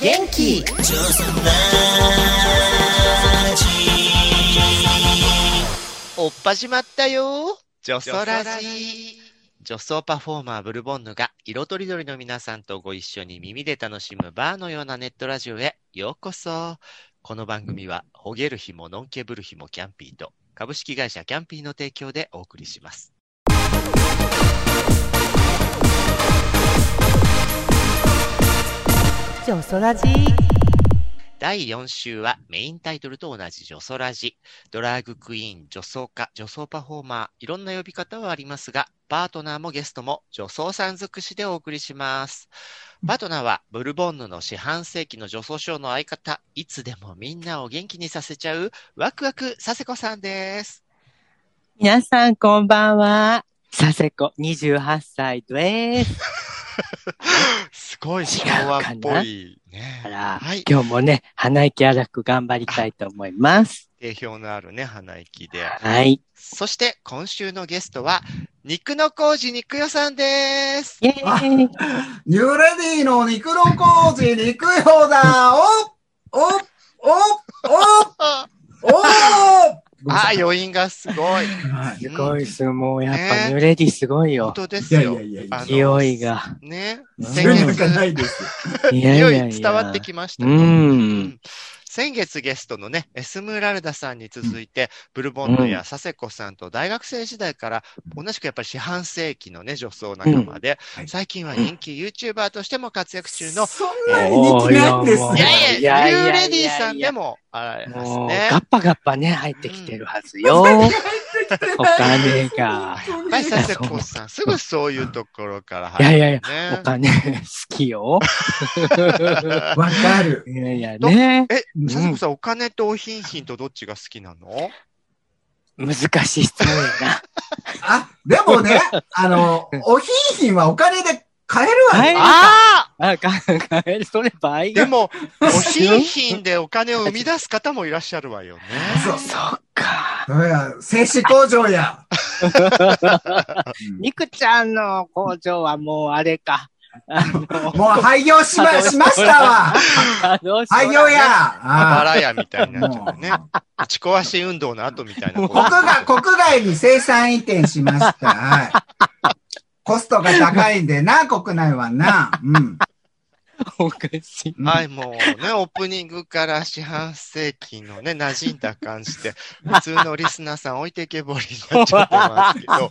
元気。ジおっ始まったよ。女装ラジ女装パフォーマーブルボンヌが色とりどりの皆さんとご一緒に耳で楽しむバーのようなネットラジオへようこそ。この番組は、ほげる日ものんけぶる日もキャンピーと、株式会社キャンピーの提供でお送りします。女ソラジー第4週はメインタイトルと同じ女装ラジ。ドラッグクイーン、女装家、女装パフォーマー、いろんな呼び方はありますが、パートナーもゲストも女装さん尽くしでお送りします。パートナーはブルボンヌの四半世紀の女装ショーの相方、いつでもみんなを元気にさせちゃうワクワクさせこさんです。皆さんこんばんは。佐世子28歳です。すごい昭和っぽいねはい。今日もね、鼻息荒く頑張りたいと思います。定評のあるね、鼻息で。はい。そして今週のゲストは、肉の工事肉代さんです。イェーイニューレディの肉の工事肉用だおおおおおあ、余韻がすごい。はいすごいっす。もうやっねぱニューレディすごい本よ。当ですよ。いやいやいや勢いが。ね。そ先月れないですよ。いやい勢やい伝わってきましたうよ。ん。先月ゲストのね、エスムラルダさんに続いて、ブルボンヌや佐世子さんと大学生時代から、同じくやっぱり四半世紀のね、女装仲間で、うんはい最近は人気 YouTuber としても活躍中の、そんなに人気ないんですね。いや、ニいやいやューレディさんでもありますねガ。ッパガッパね、入ってきてるはずよ。お金が。やっぱり佐世子さん、すぐそういうところからいやいやいるや、ねお金好きよ。わかる。いやいやね。え、うん佐世子さん、お金とお品品とどっちが好きなの？難しい質問やな。あ、でもね、あの、おひいひんはお金で買えるわ買えるよ。ああ、か、かえる、それ倍あでも、お品品でお金を生み出す方もいらっしゃるわよね。そう。そっか。そりゃ、製紙工場や。肉ちゃんの工場はもうあれか。もう廃業しま、しましたわ。廃業や。バあラ屋みたいになっちね。打ち壊し運動の後みたいな。国外、国外に生産移転しました。はい。コストが高いんで な、国内はな。うん。おかしい。はい、もうね、オープニングから四半世紀のね、馴染んだ感じで、普通のリスナーさん置いてけぼりになっちゃってますけど、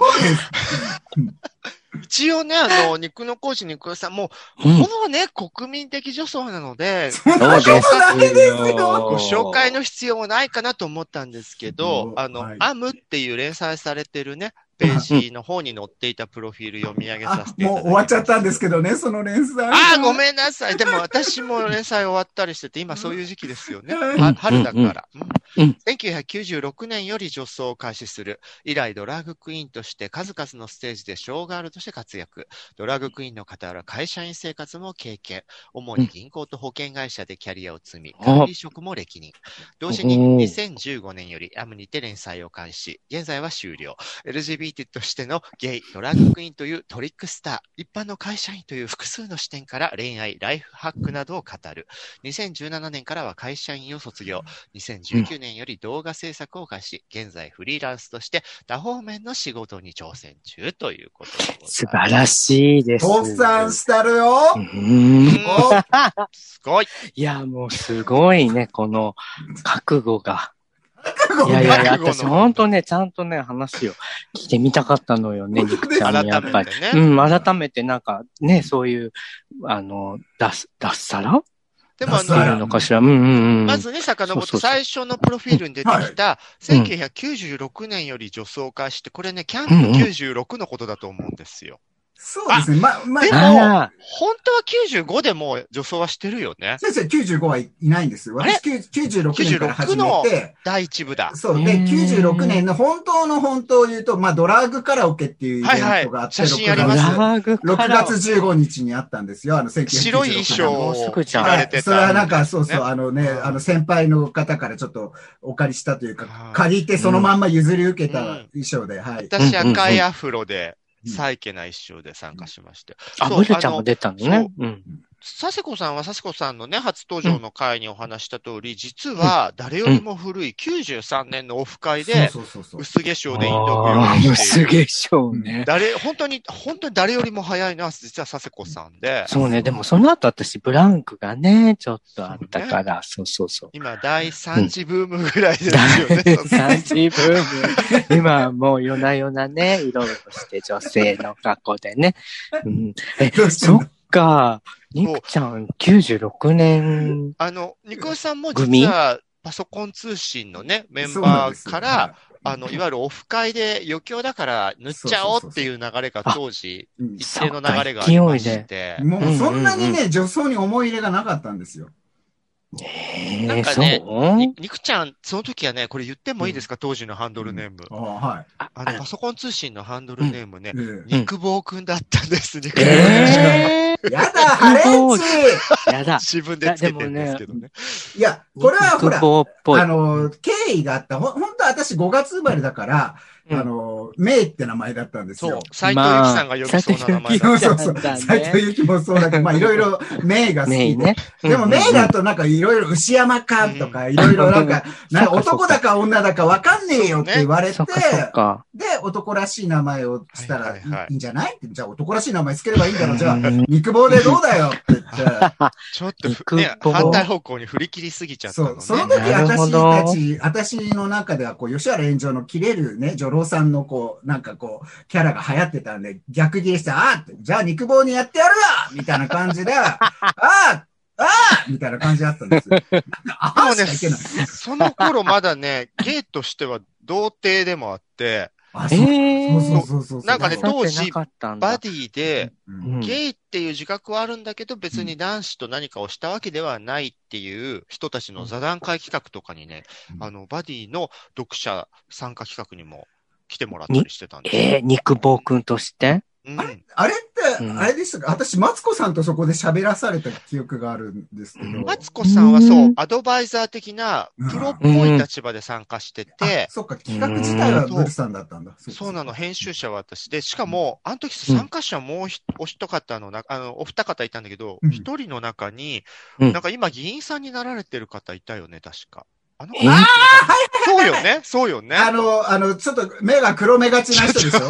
一応ね、あの、肉の講師肉屋さんも、うんほぼね、国民的女装なので、そんなことないですよ。ご紹介の必要もないかなと思ったんですけど、うんあの、はいアムっていう連載されてるね、ページの方に載っていたプロフィール読み上げさあせ、ていただきます。もう終わっちゃったんですけどね、その連載。ああ、ごめんなさい。でも私も連載終わったりしてて、今そういう時期ですよね。春だから。うんうん1996年より女装を開始する。以来ドラッグクイーンとして数々のステージでショーガールとして活躍。ドラッグクイーンの傍ら会社員生活も経験。主に銀行と保険会社でキャリアを積み、あ管理職も歴任。同時におー2015年よりアムにて連載を開始。現在は終了。LGBT としてのゲイ、ドラッグクイーンというトリックスター、一般の会社員という複数の視点から恋愛、ライフハックなどを語る。2017年からは会社員を卒業。2019年より動画制作を開始。現在フリーランスとして多方面の仕事に挑戦中ということでございます。素晴らしいです。倒産したるよ。うーん。お すごい。いや、もうすごいね、この覚悟が。いやいや私本当ね、ちゃんとね、話を聞いてみたかったのよね、肉ちゃんにやっぱり。ねうん、改めてなんかね、そういう、あの、脱す、脱サラ？でもあの、のかしら。うんうんうん。まずね、遡ってそうそうそう最初のプロフィールに出てきた、うん1996年より女装開始って、これね、キャンプ96のことだと思うんですよ。そうですね。ま、までも本当は95でもう女装はしてるよね。先生95はいないんですよ。私96年から始めて、第一部だ。そう。で、へー96年の本当の本当を言うと、まあ、ドラッグカラオケっていうイベントがあって、はいはい写真あり6ます月ラグ6から月15日にあったんですよ。あの、1996白い衣装を着られてた。それはなんか、そうそう、ねあのね、あの、先輩の方からちょっとお借りしたというかはい、借りてそのまんま譲り受けたうん衣装で、はい。私赤いアフロで、うんサイケな衣装で参加しまして。あ、ブルちゃんも出たのね。うん。佐世子さんは佐世子さんのね、初登場の回にお話した通り、実は誰よりも古い93年のオフ会で、そうそうそうそう。薄化粧でインド舞踊をしている。薄化粧ね。誰、本当に、本当に誰よりも早いのは実は佐世子さんで、そうね。でもその後私ブランクがね、ちょっとあったから、そうそうそう。今第3次ブームぐらいですよ第ね。3次ブーム。今はもう夜な夜なね、いろいろして女性の格好でね。うん、え、そっか。ニクちゃん96年。あの、ニコさんも組？実はパソコン通信のね、メンバーから、、あの、いわゆるオフ会で余興だから塗っちゃおうっていう流れが当時、うん。一定の流れがありまして、もうそんなにうん。ね、女装に思い入れがなかったんですよ。えー、なんかねニクちゃん、その時はね、これ言ってもいいですか、当時のハンドルネーム。ああ、はい。ああの、パソコン通信のハンドルネームね、え肉棒くんだったんです、肉棒くん。ええやだ、ハレンチー、やだ。自分でつけてるんですけどね。いや、これはほら。あの、経緯があった。ほ、本当は私5月生まれだから、うんあの、メイって名前だったんですよ。。そう斎藤由貴さんが呼びそうな名前だそうった。そうそう。なんだね斎藤由貴もそうだけど、まあいろいろメイが好きで。メイね。でもメイだだとなんかいろいろ牛山かとか、いろいろなんか、なんか男だか女だかわかんねえよって言われて。で、男らしい名前をしたらいはいんじゃないってじゃあ男らしい名前つければいいんだろう。じゃあ、うん肉棒でどうだよって言って。ちょっとね、棒反対方向に振り切りすぎちゃったのね。そう、その時私どたち、私の中では、こう、吉原炎上の切れるね、女郎さんのこう、なんかこう、キャラが流行ってたんで、逆ギレして、ああじゃあ肉棒にやってやるわみたいな感じで、ああああみたいな感じだったんですああしかいけない。その頃まだね、ゲイとしては童貞でもあって、あ、えそうー。そうそうそうそう。なんかねそう当時バディで、ゲイっていう自覚はあるんだけど、別に男子と何かをしたわけではないっていう人たちの座談会企画とかにね、うん。あの、バディの読者参加企画にも来てもらったりしてたんですよ。えー、肉棒くんとして？うんあれ？あれって、うん。あれでしたか？私、マツコさんとそこで喋らされた記憶があるんですけど。マツコさんはそううん、アドバイザー的なうん。プロっぽい立場で参加してて。あ、そっか、企画自体はブルさんだったんだ。そうなの、へ編集者は私。で、しかも、あの時参加者もうひお一方のな、あの、お二方いたんだけどうん、一人の中に、うん。なんか今議員さんになられてる方いたよね、確か。あのえーそうよね、そうよね。あの、あの、ちょっと目が黒目がちな人でしょそ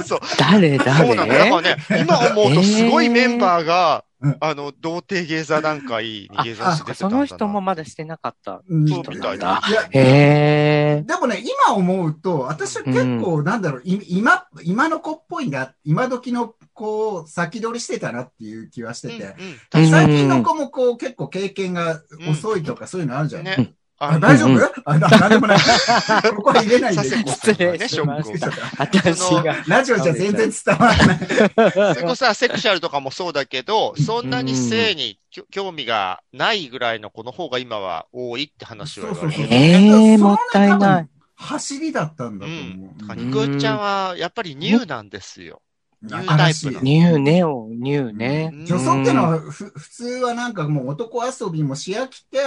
うそう。誰そうなの。だ誰からね、今思うとすごいメンバーが、えーあの、童貞芸座談会に芸座して出てたそんだな。の人もまだしてなかったうん人みたいなへえ。でもね、今思うと、私は結構、なんだろう、い今、今の子っぽいな、今時の子を先取りしてたなっていう気はしてて、うんうんうん最近の子もこう結構経験が遅いとかそういうのあるじゃん。ね。ああ大丈夫、うんあななんでもない。ここは入れないで。失礼ね、しましショックをた。私が。ラジオじゃ全然伝わらない。それこそさ、セクシャルとかもそうだけど、そんなに性に興味がないぐらいの子の方が今は多いって話を言われてるえーもったいない。走りだったんだとう思ん。だう。からニクちゃんは、やっぱりニューなんですよ。ニュータ新しいイプな。ニューネオ、ニューね。うん女装ってのはふ普通はなんかもう男遊びもし飽きて、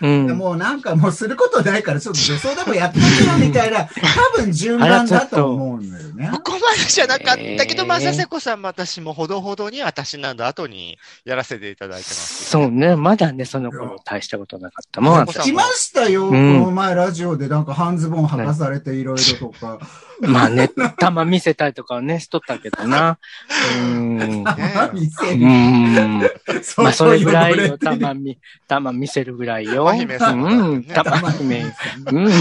うん。でもうなんかもうすることないからちょっと女装でもやってみようみたいな、多分順番だと思うんだよねこ。こまでじゃなかったけど、えーまあ、佐世子さんも私もほどほどに私なんだ後にやらせていただいてます。そうね。まだね、その頃大したことなかったもん。来ましたよ、うんこの前ラジオでなんか半ズボン履かされていろいろとか。まあね、玉見せたりとかね、しとったけどな。うん。う見せる。ん。まあ、それぐらいよ、た玉見、玉見せるぐらいよ。うん、ね玉姫。うん。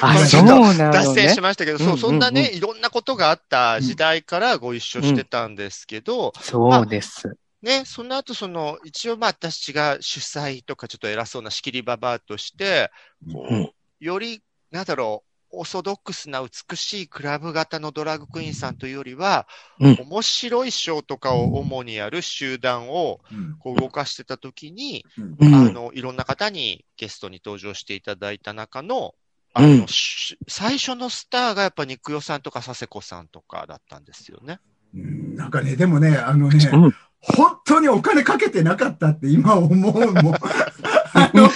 あ、まあそうな脱のね線し。ましたけど、そう、そんなね、いろんなことがあった時代からご一緒してたんですけど、そうです。ね、その後、その、一応まあ私が主催とかちょっと偉そうな仕切りババアとして、こううんより、なんだろう、オーソドックスな美しいクラブ型のドラッグクイーンさんというよりは、うん面白いショーとかを主にやる集団をうんこう動かしてた時に、うんうん。あの、いろんな方にゲストに登場していただいた中の、あうん最初のスターがやっぱ肉代さんとか佐世子さんとかだったんですよね。うんなんかね、でもね、あのね、うん本当にお金かけてなかったって今思うもん。あ の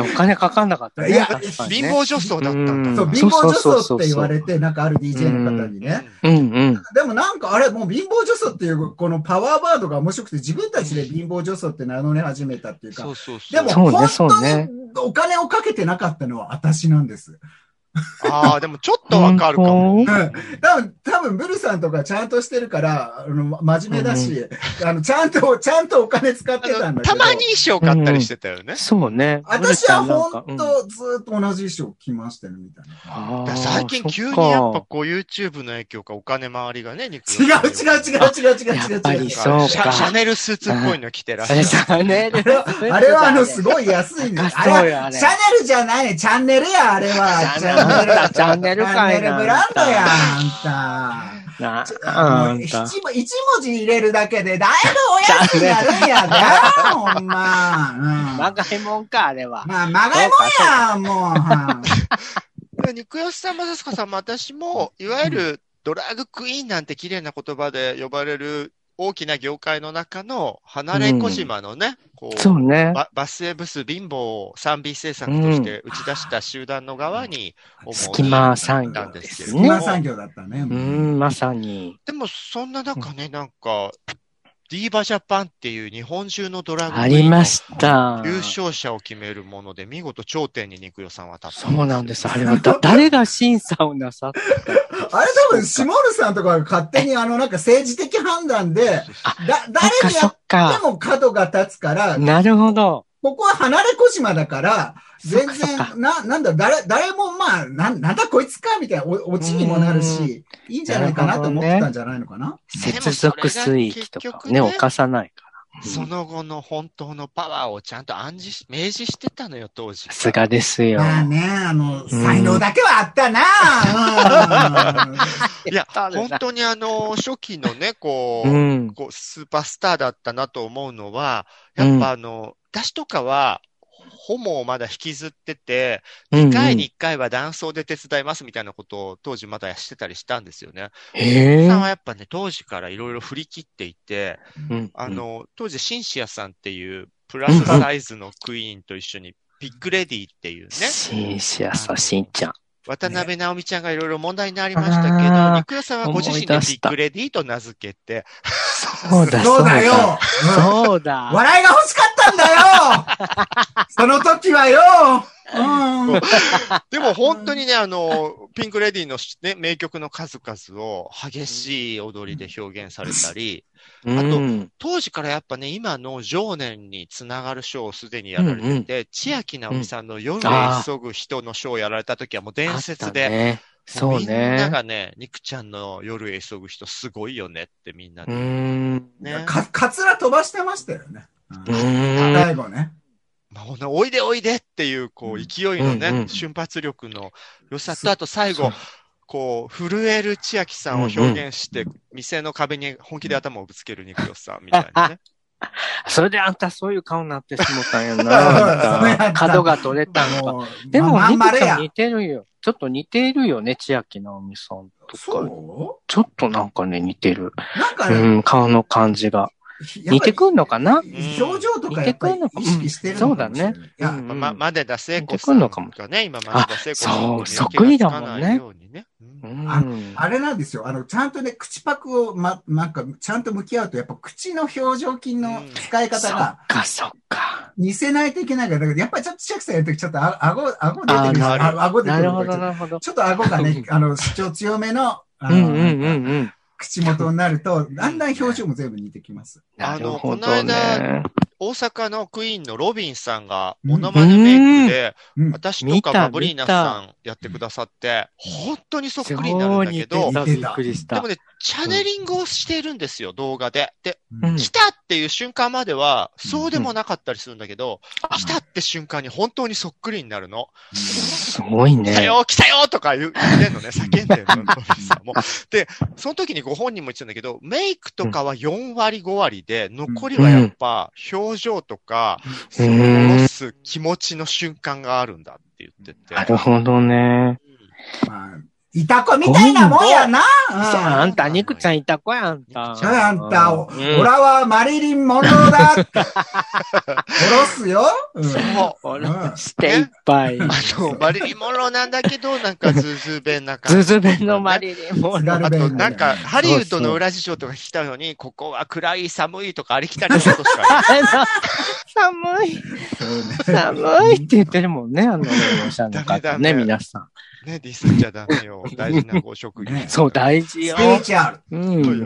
お金かかんなかったね。いや貧乏女装だったんだ。そう、貧乏女装って言われて、なんかある DJ の方にね。うんうん。でもなんかあれ、もう貧乏女装っていうこのパワーワードが面白くて自分たちで貧乏女装って名乗り始めたっていうかそ、うそうそう。でもそうね本当そうねにお金をかけてなかったのは私なんです。ああ、でもちょっとわかるかも。ん多分、多分、ブルさんとかちゃんとしてるから、あの、真面目だし、あの、ちゃんと、ちゃんとお金使ってたあんだけど。のたまに衣装買ったりしてたよね。そうね。私は本当ずっと同じ衣装着ましたよ、みたいな。あーだから最近急にやっぱこう YouTube の影響かお金回りがね、肉違う違う違う違う違う違う違うやっぱり違う。そうシャシャネルスーツっぽいの着てらっしゃる。あれシャネルあれは、あの、すごい安いんだ。高あれは、そうよあれシャネルじゃないね、チャンネルや、あれは。チャンネルチャンネルかいなチャンネルブランドや、あんた。なあんた。一文一文字入れるだけでだいぶお安くなるんやで、ほんま。うんまがいもんか、あれは。まあ、まがいもんや、もう。はい肉吉さん、まさすかさんも私も、いわゆるドラッグクイーンなんて綺麗な言葉で呼ばれる大きな業界の中の離れ小島のね、こう、そうね。ババスエブス貧乏を 3B 制作として打ち出した集団の側に主に隙間産業なんですけども、隙間産業だったね。う。ん、まさに。でもそんな中ね、なんか、ディーバジャパンっていう日本中のドラッグありました。優勝者を決めるもので、見事頂点に肉代さんは立った。そうなんです。あれはだ、誰が審査をなさったあれ多分、シモールさんとかが勝手にあの、なんか政治的判断で、あだ、誰にやってか。も角が立つから、なるほど。ここは離れ小島だから、全然、な、なんだ、誰、誰もまあ、なん、なんだこいつか、みたいな、お、落ちにもなるし、いいんじゃないかなと思ってたんじゃないのかな。接続水域とかをね、犯さないから。その後の本当のパワーをちゃんと暗示し、明示してたのよ、当時。さすがですよ。まあね、あの、ん才能だけはあったなうんいや、本当にあの、初期のね、こう、うん。こうスーパースターだったなと思うのは、やっぱあの、私とかは、ホモをまだ引きずってて、2回に1回は男装で手伝いますみたいなことを当時まだしてたりしたんですよね。へえさんはやっぱね、当時からいろいろ振り切っていて、うんあ、の、当時シンシアさんっていうプラスサイズのクイーンと一緒にピッグレディっていうね、シンシアさ、しんちゃん。渡辺直美ちゃんがいろいろ問題になりましたけど、肉屋さんはご自身でピッグレディと名付けて、そうだ、そうだよ。うんそうだ。笑いが欲しかったんだよその時はようん。でも本当にね、あの、ピンクレディのね、名曲の数々を激しい踊りで表現されたり、うん。当時からやっぱね、今の情念につながるショーをすでにやられてて、ちあきなおみさんの夜へ急ぐ人のショーをやられた時はもう伝説で、ね。そうみんなね。がね、肉ちゃんの夜へ急ぐ人すごいよねってみんなうで。ん。ね。か、カツラ飛ばしてましたよね。ううんん。最後ね。まあおいでおいでっていう、こう、勢いのね、うんうん瞬発力の良さと、あと最後こう、震える千秋さんを表現して、店の壁に本気で頭をぶつける肉よさんみたいなね。それであんたそういう顔になってしもたんや そうやったな。角が取れたのか。でも、まんニ丸やクちゃん似てるよ。ちょっと似てるよね、千秋直美さんとか。そちょっとなんかね、似てる。うなんかうね、ん、顔の感じが。似てくんのかな？表情とかやっぱり意識してるのかもしれない。いや、うんま、までだ聖子んくんのかもがね、今までだそうそっくりだもんね。あれなんですよ。あの、ちゃんとね、口パクを、ま、なんか、ちゃんと向き合うと、やっぱ口の表情筋の使いそっ方がか、そっか。似せないといけないから、だからやっぱりちょっと千秋さんやるとき、ちょっとあ顎、顎出てるんですあ顎出てるなるほど、からちょっなるほどと。ちょっと顎がね、あの、主張強めの、あの。口元になると、だんだん表情も全部似てきます。あのどね。大阪のクイーンのロビンさんが、うんモノマネメイクで、うん。私とかバブリーナさんやってくださって、本当にそっくりになるんだけどでも。ね、チャネリングをしているんですよ、動画で。で、うん来たっていう瞬間までは、そうでもなかったりするんだけど、来たって瞬間に本当にそっくりになるの。すごいね。来たよ来たよとか言う言ってんのね、叫んでんの、トビさんも。で、その時にご本人も言ってたんだけど、メイクとかは4割5割で、残りはやっぱ表情とか、その下ろす気持ちの瞬間があるんだって言ってて。なるほどね。まあ、いた子みたいなもんやな。そうあんた、肉ちゃん。んいた子やんた。ちゃあんた、おうん俺はマリリン・モンローだ。殺すよ。うんそう。おろしていっぱい。あの、マリリン・モンローなんだけど、なんかズーズー弁な感じ。ズズベのマリリンも津軽あと、弁なんか、ハリウッドの裏事情とか聞きたのに、ここは暗い、寒いとかありきたりなことしかない。寒い、寒いって言ってるもんね、あの、ね、皆さん。ね、ディスっちゃダメよ。大事なご職業。ねそう、大事よス。ピリチュアル。うん。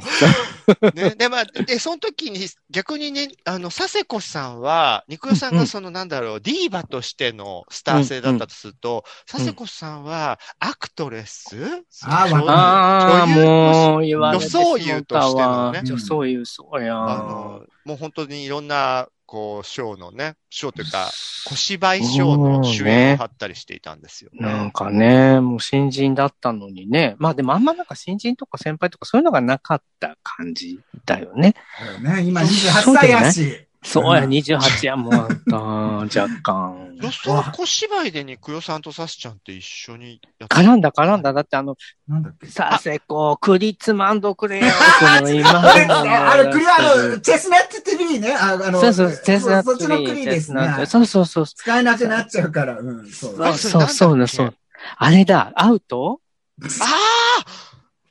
ね、で、まあ、で、その時に、逆にね、あの、佐世子さんは、肉代さんがその、なんだろう、ディーバとしてのスター性だったとすると、佐世子さんは、アクトレス？あああ、女優？もう言われてし女装優もとしてのねたわ女装優、そうや。あの、もう本当にいろんな、こう、ショーのね、ショーというか、小芝居ショーの主演を張ったりしていたんですよね。なんかね、もう新人だったのにね。まあでもあんまなんか新人とか先輩とかそういうのがなかった感じだよね。ね、今28歳やし。そうや、うん28やもんあんた、若干。女装小芝居で肉代さんとサシちゃんって一緒にやって絡んだ絡んだ。だってあの、なんだっけ？させこ、クリツマンドくれよ。その今 あれ、あれ、クリアの、チェスナッツ TV ね。ああの、そうそう、チェスナッツそっちのクリですね。そうそうそう。使えなくなっちゃうから。うん、そう。そうそう、そうだ、そう。あれだ、アウト？あ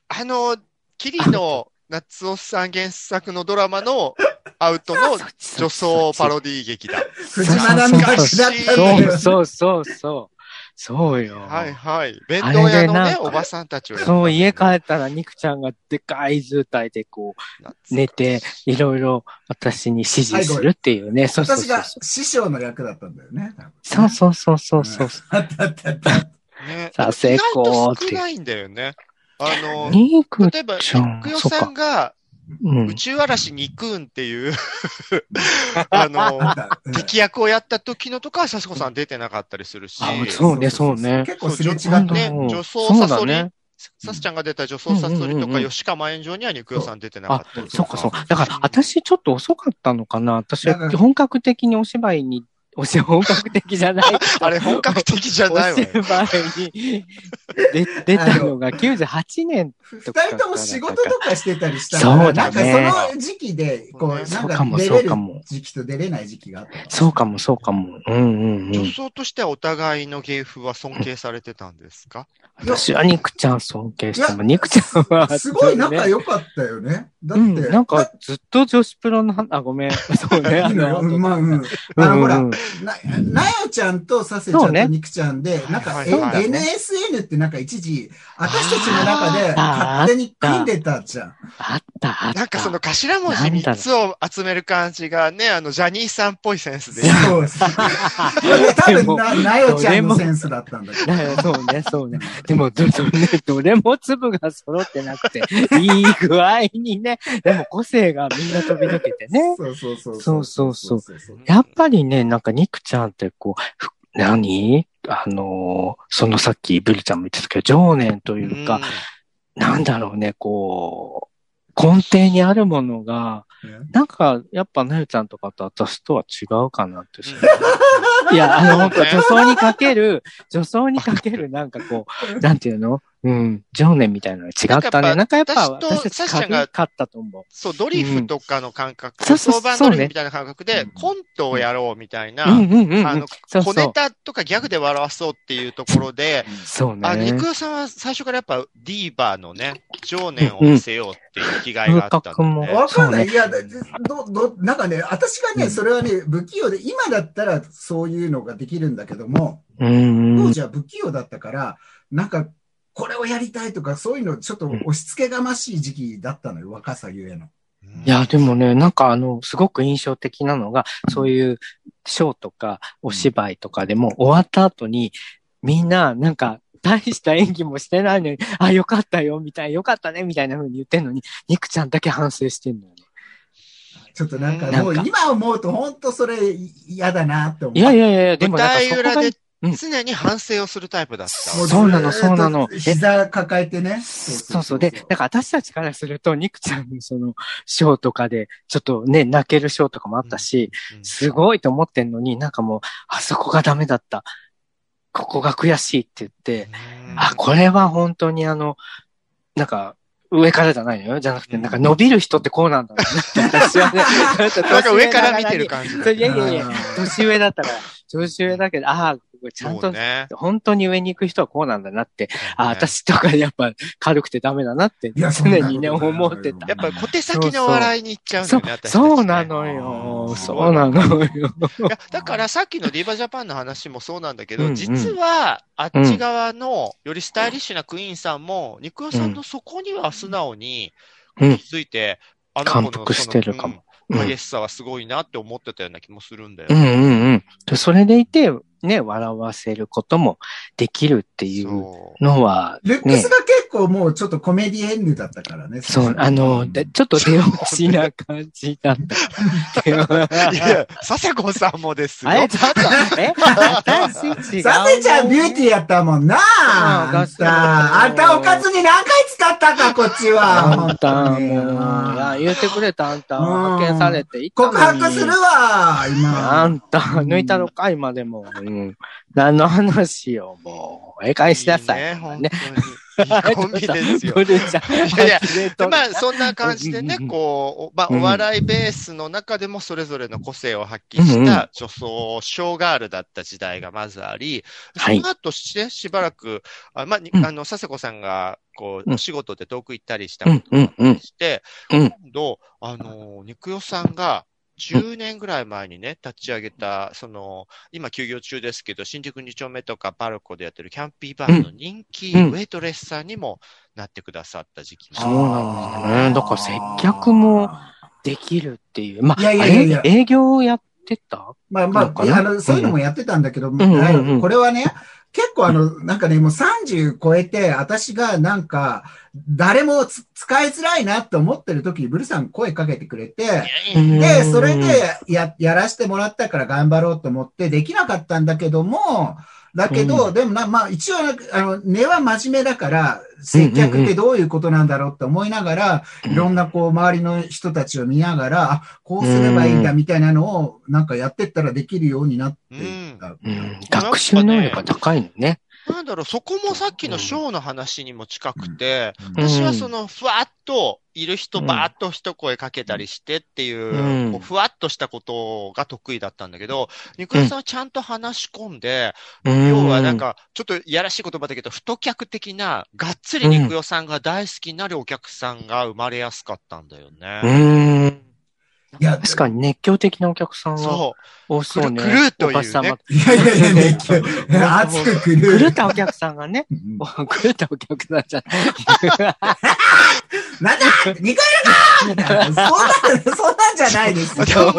ああの、キリの夏尾さん原作のドラマのアウトの 女装パロディ劇だ。藤間の昔だったんだそうよ。そうそうそう。そうよ。はいはい。弁当屋のね、かおばさんたちをそう、家帰ったら、肉ちゃんがでかい図体でこう、寝て、いろいろ私に指示するっていうね。そうそう私がそうそう。師匠の役だったんだよね。そうそうそうそうそう。あったあったあった。ね。さあ成功意外と少ないんだよね。あの、肉例えば、ちゃん肉代さんがうん。宇。宙嵐に行くんっていう、あの、敵役をやった時のとかは、さしこさん出てなかったりするし、あそうねそうね。結構すれ違ったねうん女装サソリだね。さすちゃんが出た女装サソリとか、吉川炎上には肉代さん出てなかあったり、とそうかそう。だから、私ちょっと遅かったのかな。私本格的にお芝居に、おし本格的じゃない。あれ本格的じゃないわよ。お芝居に出出たのが98年二人とも仕事とかしてたりしたそうだねなんかその時期で、こう、そなんうか出れるそうかも時期と出れない時期があった。そうかも、そうかも。うんうんうん。女装としてはお互いの芸風は尊敬されてたんですか？私は肉ちゃん尊敬しても、肉ちゃんは、すごい仲良かったよね。だって、うん、なんかずっと女子プロの話、あ、ごめん。そうね。まあ、うん。うんあの、ほら、うんな、なよちゃんとさせちゃんねとにくちゃんで、なんか、えはいはいはい NSN ってなんか一時、私たちの中で勝手に組んでたじゃん。あった、あった。なんかその頭文字なんだろう3つを集める感じがね、あの、ジャニーさんっぽいセンスで。そう。多でも分な、なよちゃんのセンスだったんだけど。そうね、そうね。でも、ど、どね、どれも粒が揃ってなくて、いい具合にね、でも個性がみんな飛び抜けてね。そうそうそう。そうそうそうそう。やっぱりね、なんか、ニクちゃんってこう、ふ何？あのーそのさっきブリちゃんも言ってたけど、情念というか、なんだろうね、こう、根底にあるものが、なんか、やっぱ、なゆちゃんとかと私とは違うかなって。い。や、あの、本当 女装にかける、女装にかける、なんかこう、なんていうの？うん、情念みたいなのが違ったね。なんかやっぱ、私と私たちったと思う。そう、ドリフとかの感覚、相場ドリフみたいな感覚で、うんコントをやろうみたいな。あの。小ネタとかギャグで笑わそうっていうところで、そうね。あの、肉代さんは最初からやっぱディーバーのね、情念を見せようっていう気概があったわかんない。いや、ど、ど、なんかね、私がね、うんそれはね、不器用で、今だったらそういうのができるんだけども。当時は不器用だったから、なんか、これをやりたいとか、そういうのちょっと押し付けがましい時期だったのよ、若さゆえの。いや、でもね、なんかあの、すごく印象的なのが、そういうショーとかお芝居とかでも終わった後に、みんな、なんか、大した演技もしてないのに、あ、よかったよ、みたいな、よかったね、みたいな風に言ってんのに、ニクちゃんだけ反省してんのよね。ちょっとなんかうんもう今思うと本当それ嫌だなって思う。いやいやいや、でも舞なんかそこが台裏でうん常に反省をするタイプだった。もうそうなのそうなの膝抱えてね。そうそう。で、だから私たちからすると、ニクちゃんのその、ショーとかで、ちょっとね、泣けるショーとかもあったし、うんすごいと思ってんのに、なんかもう、あそこがダメだった。ここが悔しいって言って、うんあ、これは本当にあの、なんか、上からじゃないのよ。じゃなくて、うんなんか伸びる人ってこうなんだろう 私はね。なんか上から見てる感じいやいやいやうん、年上だったから、年上だけど、ああ、ちゃんと、ね。本当に上に行く人はこうなんだなって、あ、ね私とかやっぱ軽くてダメだなって、常にね、思ってた。やっぱ小手先の笑いに行っちゃうんだそよね、そうなのよ。うんそうなのよ。いや、だからさっきのディーバジャパンの話もそうなんだけど、うんうん実は、あっち側の、よりスタイリッシュなクイーンさんも、肉代さんのそこには素直に気うんづいて、あの子の感服してるかも激しさはすごいなって思ってたような気もするんだよ。うんうんうん。でそれでいて、ね、笑わせることもできるっていうのは、ルックスが結構もうちょっとコメディエンヌだったからね。そう、あの、でちょっと出落ちな感じだった。いや、佐世子さんもですよ。あれ、ちょっと、え？私違う。サセちゃんビューティーやったもんなあうんんた、あんたおかずに何回使ったか、こっちは。あんた、本当にもう、いや言ってくれたあんた、うん派遣されて行ったの告に白するわ、あ今。んた、抜いたのか、今でも。うん。何の話よ、もう。ええ返しなさい。いいね、本ね当に。いいコンビですよ。いやいやまあ、そんな感じでねこう、まあ、うんお笑いベースの中でもそれぞれの個性を発揮した女装、ショーガールだった時代がまずあり、そはいの後してしばらく、あまあ、あの、佐世子さんが、こう、うんお仕事で遠く行ったりしたこうんとがして、うん今度、あの、肉代さんが、10年ぐらい前にね、立ち上げた、その、今休業中ですけど、新宿2丁目とかパルコでやってるキャンピーバーの人気ウうん。ェイトレスさんにもなってくださった時期もそうなんですね。だから接客もできるっていう。まあ、いやいやいや。営業やってた？まあまあ、あの、そういうのもやってたんだけど、ん。うんうんこれはね、結構あの、なんかね、もう30超えて、私がなんか、誰もつ使いづらいなって思ってる時にブルさん声かけてくれて、で、それでや、やらしてもらったから頑張ろうと思って、できなかったんだけども、だけど、うでもな、まあ一応、あの、根は真面目だから、接客ってどういうことなんだろうって思いながら、いろんなこう、周りの人たちを見ながら、あ、こうすればいいんだみたいなのを、なんかやってったらできるようになっていった。うん、学習能力が高いのね。なんだろう、そこもさっきのショーの話にも近くて、うん。私はその、ふわっと、いる人ばーっと一声かけたりしてっていう、うん。こうふわっとしたことが得意だったんだけど、肉屋さんはちゃんと話し込んで、うん。要はなん、か、ちょっといやらしい言葉だけど、太客的な、がっつり肉屋さんが大好きになるお客さんが生まれやすかったんだようね。ん。いや、確かに熱狂的なお客さんはそ多そうね。くるくるというねいやいやいや、ね、熱くくる。狂ったお客さんがね。うん狂ったお客さんじゃない。なんだ二回目かそんな、そんなんじゃないですう。よ。ちそうょっ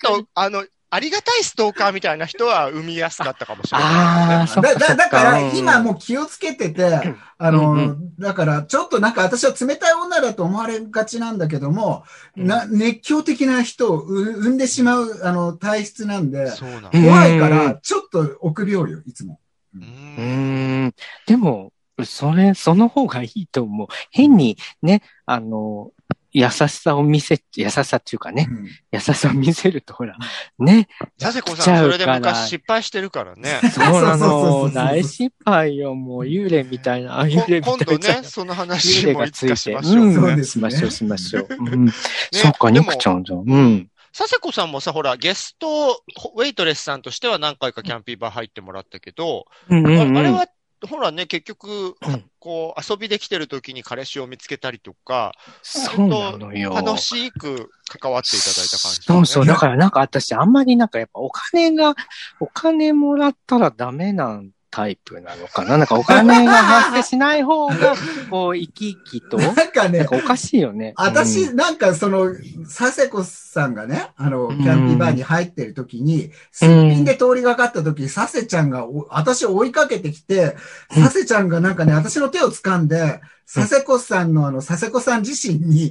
と、あの、ありがたいストーカーみたいな人は生みやすかったかもしれない、ああ、そだ、だ。だから、うん今もう気をつけてて、あの、うんだから、ちょっとなんか私は冷たい女だと思われがちなんだけども、な、熱狂的な人をう生んでしまう、あの、体質なんで、ん怖いから、ちょっと臆病よ、いつも。ううんーん。でも、それ、その方がいいと思う。変にね、あの、優しさを見せ、優しさっていうかね、うん優しさを見せるとほら、ね、佐世子さん、そうれで昔失敗してるからね。そうなの、う大失敗よ、もう幽霊みたいな、あ幽霊みこ今度たいな。ね、その話幽霊もいつがついて。かしましょう。うんそうですねしましょう、しましょう。うんそうか、でもニクちゃんじゃん。うん。佐世子さんもさ、ほら、ゲスト、ウェイトレスさんとしては何回かキャンピーバー入ってもらったけど、うんうんうんああれは、ほらね、結局うん、こう、遊びできてる時に彼氏を見つけたりとか、そうなのよ。楽しく関わっていただいた感じ、そうそう。だからなんか私、あんまりなんかやっぱお金が、お金もらったらダメなんタイプなのかな？なんかお金が発生しない方が、こう、生き生きと。なんかねか、おかしいよね。私、うんなんかその、佐世子さんがね、あの、キャンピーバーに入ってる時に、すっぴんで通りがかった時、佐世ちゃんがお私を追いかけてきて、うん佐世ちゃんがなんかね、私の手を掴んで、佐世子さんのあの、佐世子さん自身に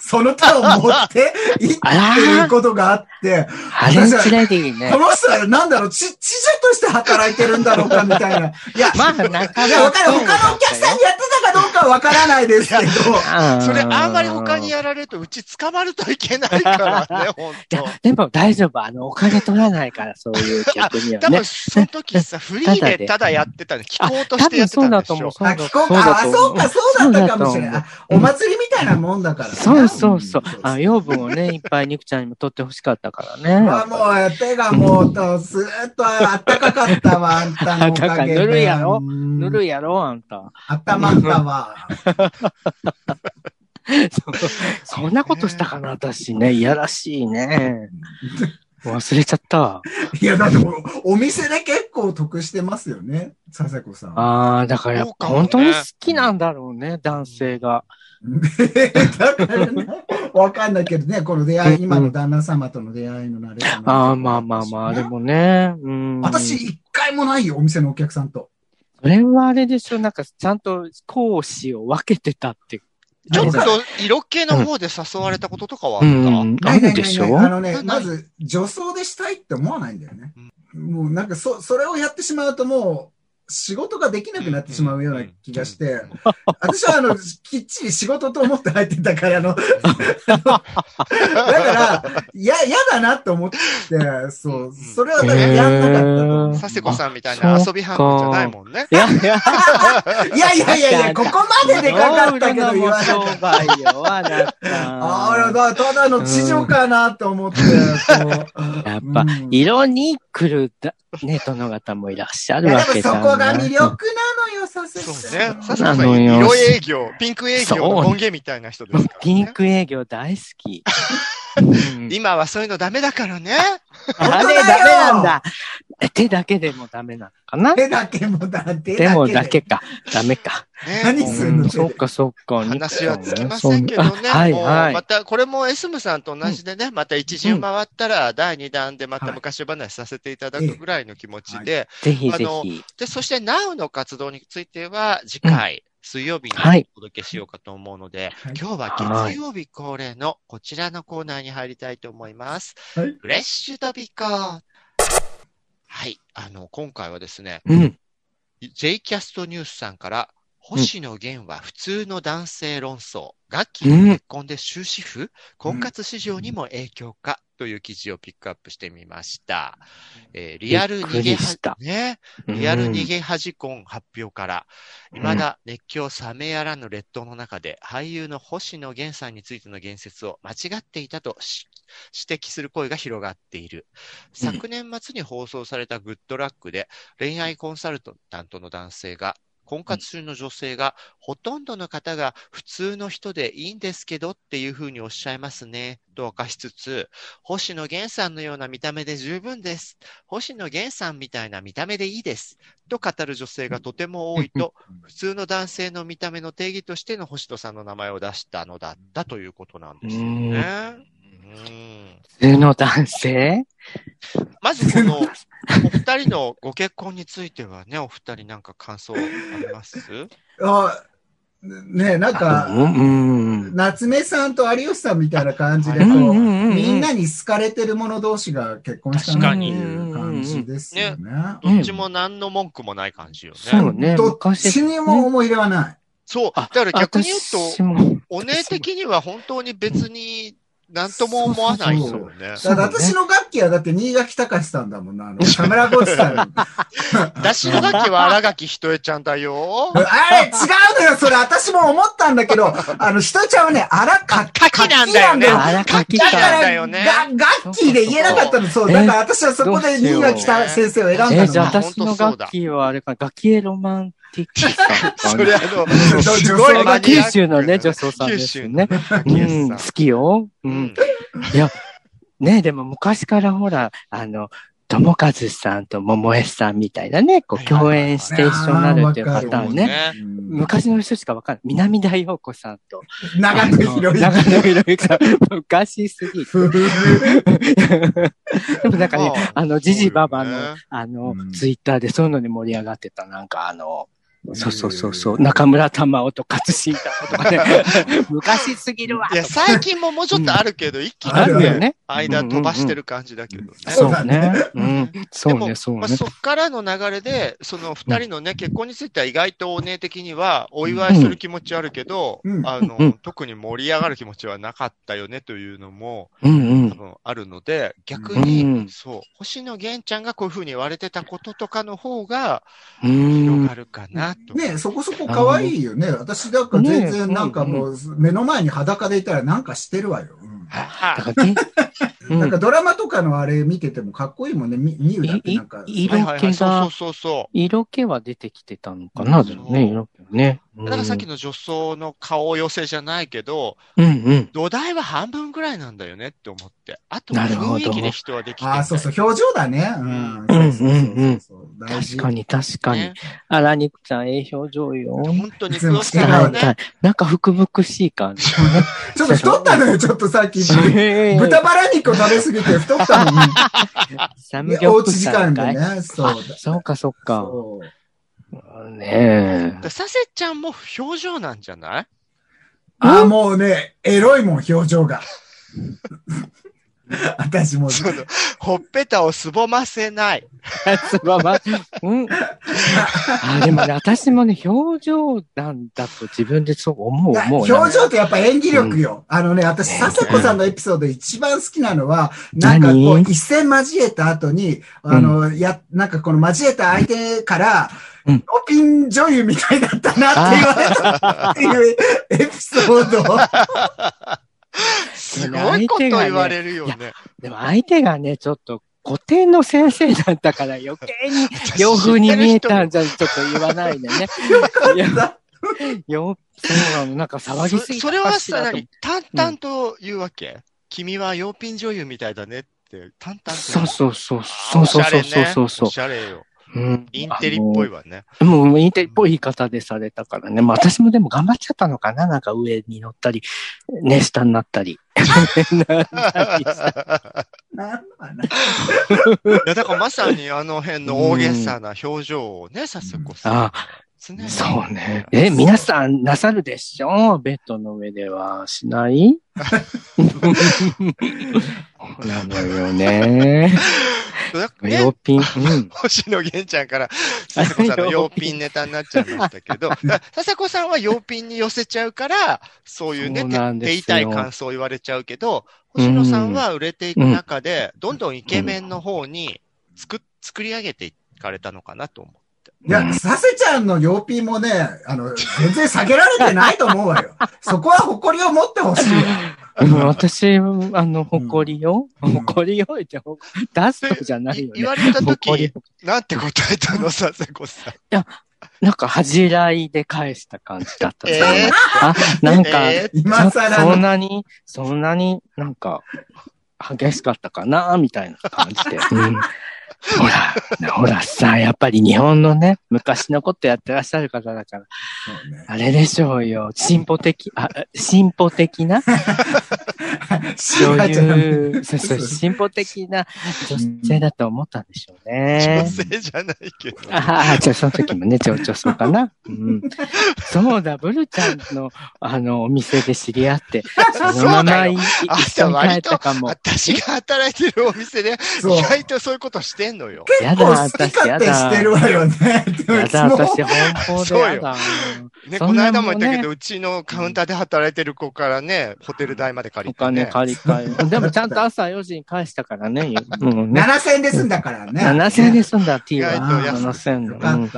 その手を持って 行っていうことがあって、ハレンチレディーねこ。の人はなんだろう、ち、知女として働いてるんだろうかみたいな。いや、まあ、なかいや、わかる。他のお客さんにやってたかどうかはわからないですけど。なそれあんまり他にやられるとうち捕まるといけないからね、本 いや当。、でも大丈夫。あの、お金取らないから、そういう逆にはね多分。その時さ、フリーでただやってたの、聞こうとしてやってたんでしょ。あ、聞こうか。あ、そうか、そうだったかもしれない。あお祭りみたいなもんだからね。そうそうそう。あ、ん養分をね、いっぱい肉ちゃんにも取ってほしかったからね。あもう、手がもう、と、ずーっとあったかかったわ、あんたのおかげで。ぬるいやろ？うんぬるいやろ、あんた。あったまったわ。そそんなことしたかな、私ね。いやらしいね。忘れちゃった。いや、だってお、お店で結構得してますよね、佐世子さん。ああ、だからやっぱ本当に好きなんだろうね、男性が。だからね、わかんないけどね、この出会い、今の旦那様との出会いの慣れかなああ、まあまあまあ、でもね。うん。私、一回もないよ、お店のお客さんと。それはあれでしょ、なんかちゃんと講師を分けてたって。ちょっと色気の方で誘われたこととかはあった、うん、あないないないない。るでしょ？あのね、なまず、女装でしたいって思わないんだよね。もうなんか、そ、それをやってしまうともう、仕事ができなくなってしまうような気がして、私はあの、きっちり仕事と思って入ってたから、あの、だから、や、嫌だなって思って、そう、それはだからやんなかったと思う。佐世子さんみたいな遊び半分じゃないもんね。いやいや、いやいやいやいや、ここまででかかったけど言わなかった。あなた。だただの地上かなと思って。やっぱうん、色に来るだ、ね、殿方もいらっしゃるわけだそこが魅力なのよ、させそうね。さんのよ色営業、ピンク営業の権限みたいな人ですから、ね。ピンク営業大好き。うん今はそういうのダメだからね。あれダメなんだ。手だけでもダメなのかな？手だけもだ、手だけで。でもだけか。ダメか。ね 何するの？うんそっかそっか。話はつきませんけどね。はいもうはいま。た、これもエスムさんと同じでね、また一巡回ったら、第二弾でまた昔話させていただくぐらいの気持ちで、ぜひぜひ。で、そして Now の活動については、次回、水曜日にはい。お届けしようかと思うので、はい。今日は月曜日恒例のこちらのコーナーに入りたいと思います。はい。フレッシュトビコはい。あの、今回はですね、うん。J キャストニュースさんから、星野源は普通の男性論争、楽器の結婚で終止符、婚活市場にも影響か？という記事をピックアップしてみました。えーリアル逃げびっくりした。は、ね、リアル逃げ恥婚発表から、うん。未だ熱狂冷めやらぬ列島の中で、俳優の星野源さんについての言説を間違っていたとし指摘する声が広がっている。うん。昨年末に放送されたグッドラックで、恋愛コンサルタントの男性が、婚活中の女性が、ほとんどの方が普通の人でいいんですけどっていうふうにおっしゃいますね、と明かしつつ、星野源さんのような見た目で十分です。星野源さんみたいな見た目でいいです。と語る女性がとても多いと、普通の男性の見た目の定義としての星野さんの名前を出したのだったということなんですよね。うん普通の男性？まずこの、お二人のご結婚についてはね、お二人なんか感想あります？あねえ、なんか。夏目さんと有吉さんみたいな感じで、うんこう、みんなに好かれてる者同士が結婚したなっていう感じですよね。どっちも何の文句もない感じよね。そうね。どっ昔ちにも思い入れはない。そう。だあから逆に言うと、お姉的には本当に別に何とも思わないですよね。私の楽器はだって新垣隆さんだもんな、あの、カメラゴチさん。私の楽器は荒垣ひとえちゃんだよ。あれ、違うのよ、それ私も思ったんだけど、あの、ひとりちゃんはね、あらか、柿なんだよね。あら、から、だよね。が楽器で言えなかったの、そう。だから私はそこで新垣先生を選んだのえー、じゃああ私の楽器はあれか、ガキエロマンそなれあの、女すごい性マニアックな九州のね、女装さんですよね。うん、好きよ。ううんん。。いや、ねでも昔からほら、あの、友和さんと桃江さんみたいなね、こう、共演して一緒になるっていうパターンね。昔の人しかわかんない。南田陽子さんと、長野博之。長野博之さん、昔すぎる。ふふふでもなんかねまあ、あの、ジジババのあのうん、ツイッターでそういうのに盛り上がってた、なんかあの、そうそうそうそう、中村玉緒と勝新太郎とかね、昔すぎるわいや、最近ももうちょっとあるけど、一気にあるよね。間飛ばしてる感じだけどね。そうだねね。うん。そうでもね、そうね。まあ、そっからの流れで、その二人のね、結婚については意外とお姉的には、お祝いする気持ちはあるけど、うんあの、うん特に盛り上がる気持ちはなかったよねというのも、うんうん。多分あるので、逆に、うんそう、星野源ちゃんがこういうふうに言われてたこととかの方が、う広んが。るかなと。ねそこそこ可愛いよね。私なんか全然なんかもう目の前に裸でいたらなんかしてるわよ。うん。は。だからね、うんなんかドラマとかのあれ見ててもかっこいいもんね。み見るだってなんか。いいはいはいはい、色気がそうそうそう色気は出てきてたのかな、でもね、色気はね。だからさっきの女装の顔寄せじゃないけど、うんうん。土台は半分ぐらいなんだよねって思って。あとはなるほど雰囲気で人はできてああ、そうそう、表情だね。うん。うんそうそうそうそう大事確かに確かにね。あら、肉ちゃん、ええ表情よ。本当に黒さがね。なんか福々しい感じ。ちょっと太ったのよ、ちょっとさっき。豚バラ肉を食べ過ぎて太ったのに。サムギョプねおうち時間でね。そう。そうか、そうか。そうねえ。サセちゃんも表情なんじゃない？ああ、もうね、エロいもん、表情が。私も。その、ほっぺたをすぼませない。すばま、うん？あ、でもね、私もね、表情なんだと自分でそう思う、思う。表情ってやっぱ演技力よ。あのね、私、ね笹子さんのエピソードで一番好きなのは、なんかこう、何？一戦交えた後に、あの、や、なんかこの交えた相手から、うんオピン女優みたいだったなって言われたっていうエピソード。すごいこと言われるよね。でも相手がね、ちょっと古典の先生だったから余計に 洋風に見えたんじゃ、ちょっと言わないでね。よ、そうなの、なんか騒ぎすぎたそそれはさ、何淡々と言うわけ、君は洋品女優みたいだねって、淡々と。そうそうそう、そうそうそうそうそう。そうおしゃれよ。うんインテリっぽいわね。もう、インテリっぽい言い方でされたからね。まあ私もでも頑張っちゃったのかななんか上に乗ったり、ね、下になったり。なったりしたなん。いや、だからまさにあの辺の大げさな表情をね、さすこさん。あそうね。え、皆さんなさるでしょ？ベッドの上ではしない？なのよね。ね洋品、うん。星野源ちゃんから、笹子さんの洋品ネタになっちゃいましたけど、笹子さんは洋品に寄せちゃうから、そういうね、手痛い感想を言われちゃうけど、星野さんは売れていく中で、どんどんイケメンの方に作、作り上げていかれたのかなと思う。いや、サセちゃんの洋品もね、あの、全然下げられてないと思うわよ。そこは誇りを持ってほしい私、あの、誇りよ。うん誇りよって、出すとじゃないよね。言われた誇り時、なんて答えたの、笹子さん。なんか恥じらいで返した感じだった。えー？あ、なんか、え今更そんの。なに、そんなになんか、激しかったかなみたいな感じで。うんほら、ほらさ、やっぱり日本のね、昔のことやってらっしゃる方だから、ね。あれでしょうよ。進歩的、あ、進歩的な？女優、そうそう、進歩的な女性だと思ったんでしょう女ね。性じゃないけど。ああ、じゃあその時もね、ちょちょそうかな。うん。そうだ、ブルちゃんの、あの、お店で知り合って、そのまま一緒に帰ったかも。私が働いてるお店で、そう意外とそういうことしてんのよ。やだ、私、や勝手してだ。るわよね。やだ、私、も奔放でやだ。ね、そんなこの間も言ったけど、うちのカウンターで働いてる子からね、ホテル代まで借おりて、ね。金借り換え。でもちゃんと朝4時に返したからね。うんね。7000円で済んだからね。7000円で済んだ、T は。意外と安い7000円だ。うん。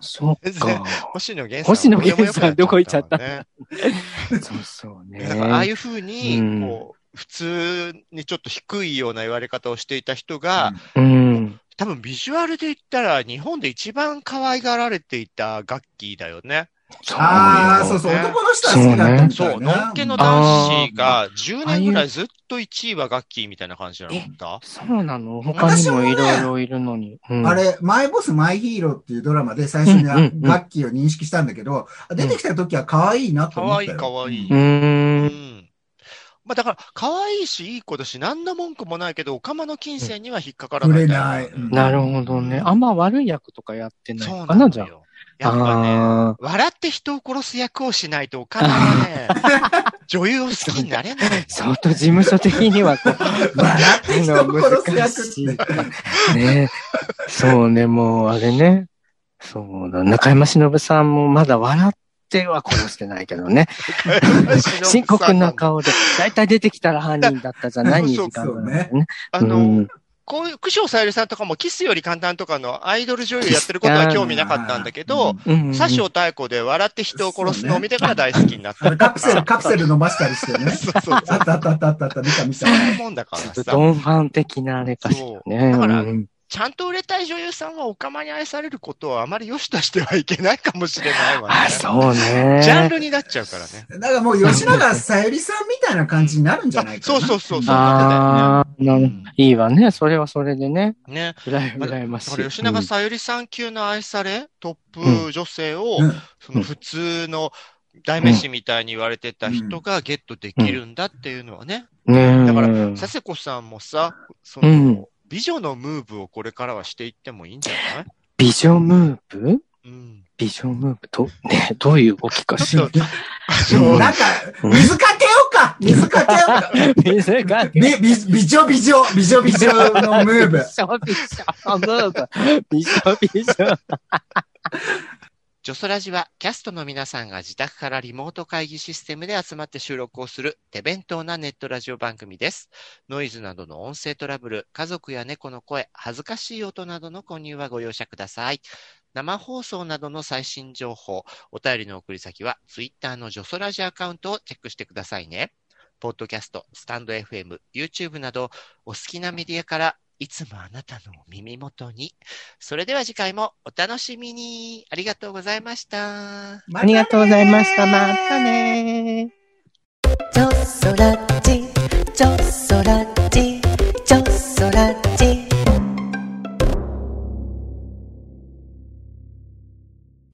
そっか。星野源さん。星野源さんどこ行っちゃった？ね。そうそうねああいうふうに、うんこう、普通にちょっと低いような言われ方をしていた人が、うん。多分ビジュアルで言ったら日本で一番可愛がられていたガッキーだよね。ああ、そうそう、男の人は好きだったみたそ、いうな。のんけの男子が10年ぐらいずっと1位はガッキーみたいな感じじゃなかったそうなの？他にもいろいろいるのに。うんあれ、マイボスマイヒーローっていうドラマで最初にガッキーを認識したんだけど、出てきた時は可愛いなとかわいい思ったよ。かわいい。うー。うんん。まあだから、可愛いし、いい子だし、何の文句もないけど、オカマの金銭には引っかからないれないなるほどね。あんま悪い役とかやってないそうのかな、じゃなのよ。やっぱね、笑って人を殺す役をしないと、オカマはね、女優を好きになれない。相当事務所的にはこう、笑って人を殺す役難しいね。そうね、もうあれね。そうだ。中山忍さんもまだ笑っては殺してないけどね。深刻な顔で、だいたい出てきたら犯人だったじゃないそう ?2 時間ぐらいね。あの、うんこういう、九章さゆりさんとかも、キスより簡単とかのアイドル女優やってることは興味なかったんだけど、うん佐生太子で笑って人を殺すのを見てから大好きになった。カプセル、カプセル飲ましたりしてね。そうそうあったあったあったあったあった、見た見たそう。いうもんだからさ。ドンファン的なあれかしらね。そうだからうんちゃんと売れたい女優さんはオカマに愛されることをあまり良しとしてはいけないかもしれないわね。あ、そうね。ジャンルになっちゃうからね。だからもう吉永さゆりさんみたいな感じになるんじゃないかな？そうそうそう、そうああ、なるうんいいわね。それはそれでね。ね。うらや、うらやましい。だから吉永さゆりさん級の愛され、トップ女性を、うんその普通の代名詞みたいに言われてた人がゲットできるんだっていうのはね。ねだからうん佐世子さんもさ、その、うん。美女のムーブをこれからはしていってもいいんじゃない？美女ムーブ？うん。美女ムーブと、ね、どういう動きかしらなんか、水かけようか水かけようか 水がび、び、美女美女、美女美女のムーブ。美女美女ムーブ。美女美女。ジョジョソラジはキャストの皆さんが自宅からリモート会議システムで集まって収録をする手弁当なネットラジオ番組です。ノイズなどの音声トラブル、家族や猫の声、恥ずかしい音などの購入はご容赦ください。生放送などの最新情報、お便りの送り先は Twitter のジョソラジアカウントをチェックしてくださいね。ポッドキャスト、スタンド FM、YouTube などお好きなメディアからいつもあなたの耳元に。それでは次回もお楽しみに。ありがとうございました。ありがとうございました。またね。ちょそらち、ちょそらち、ちょそらち。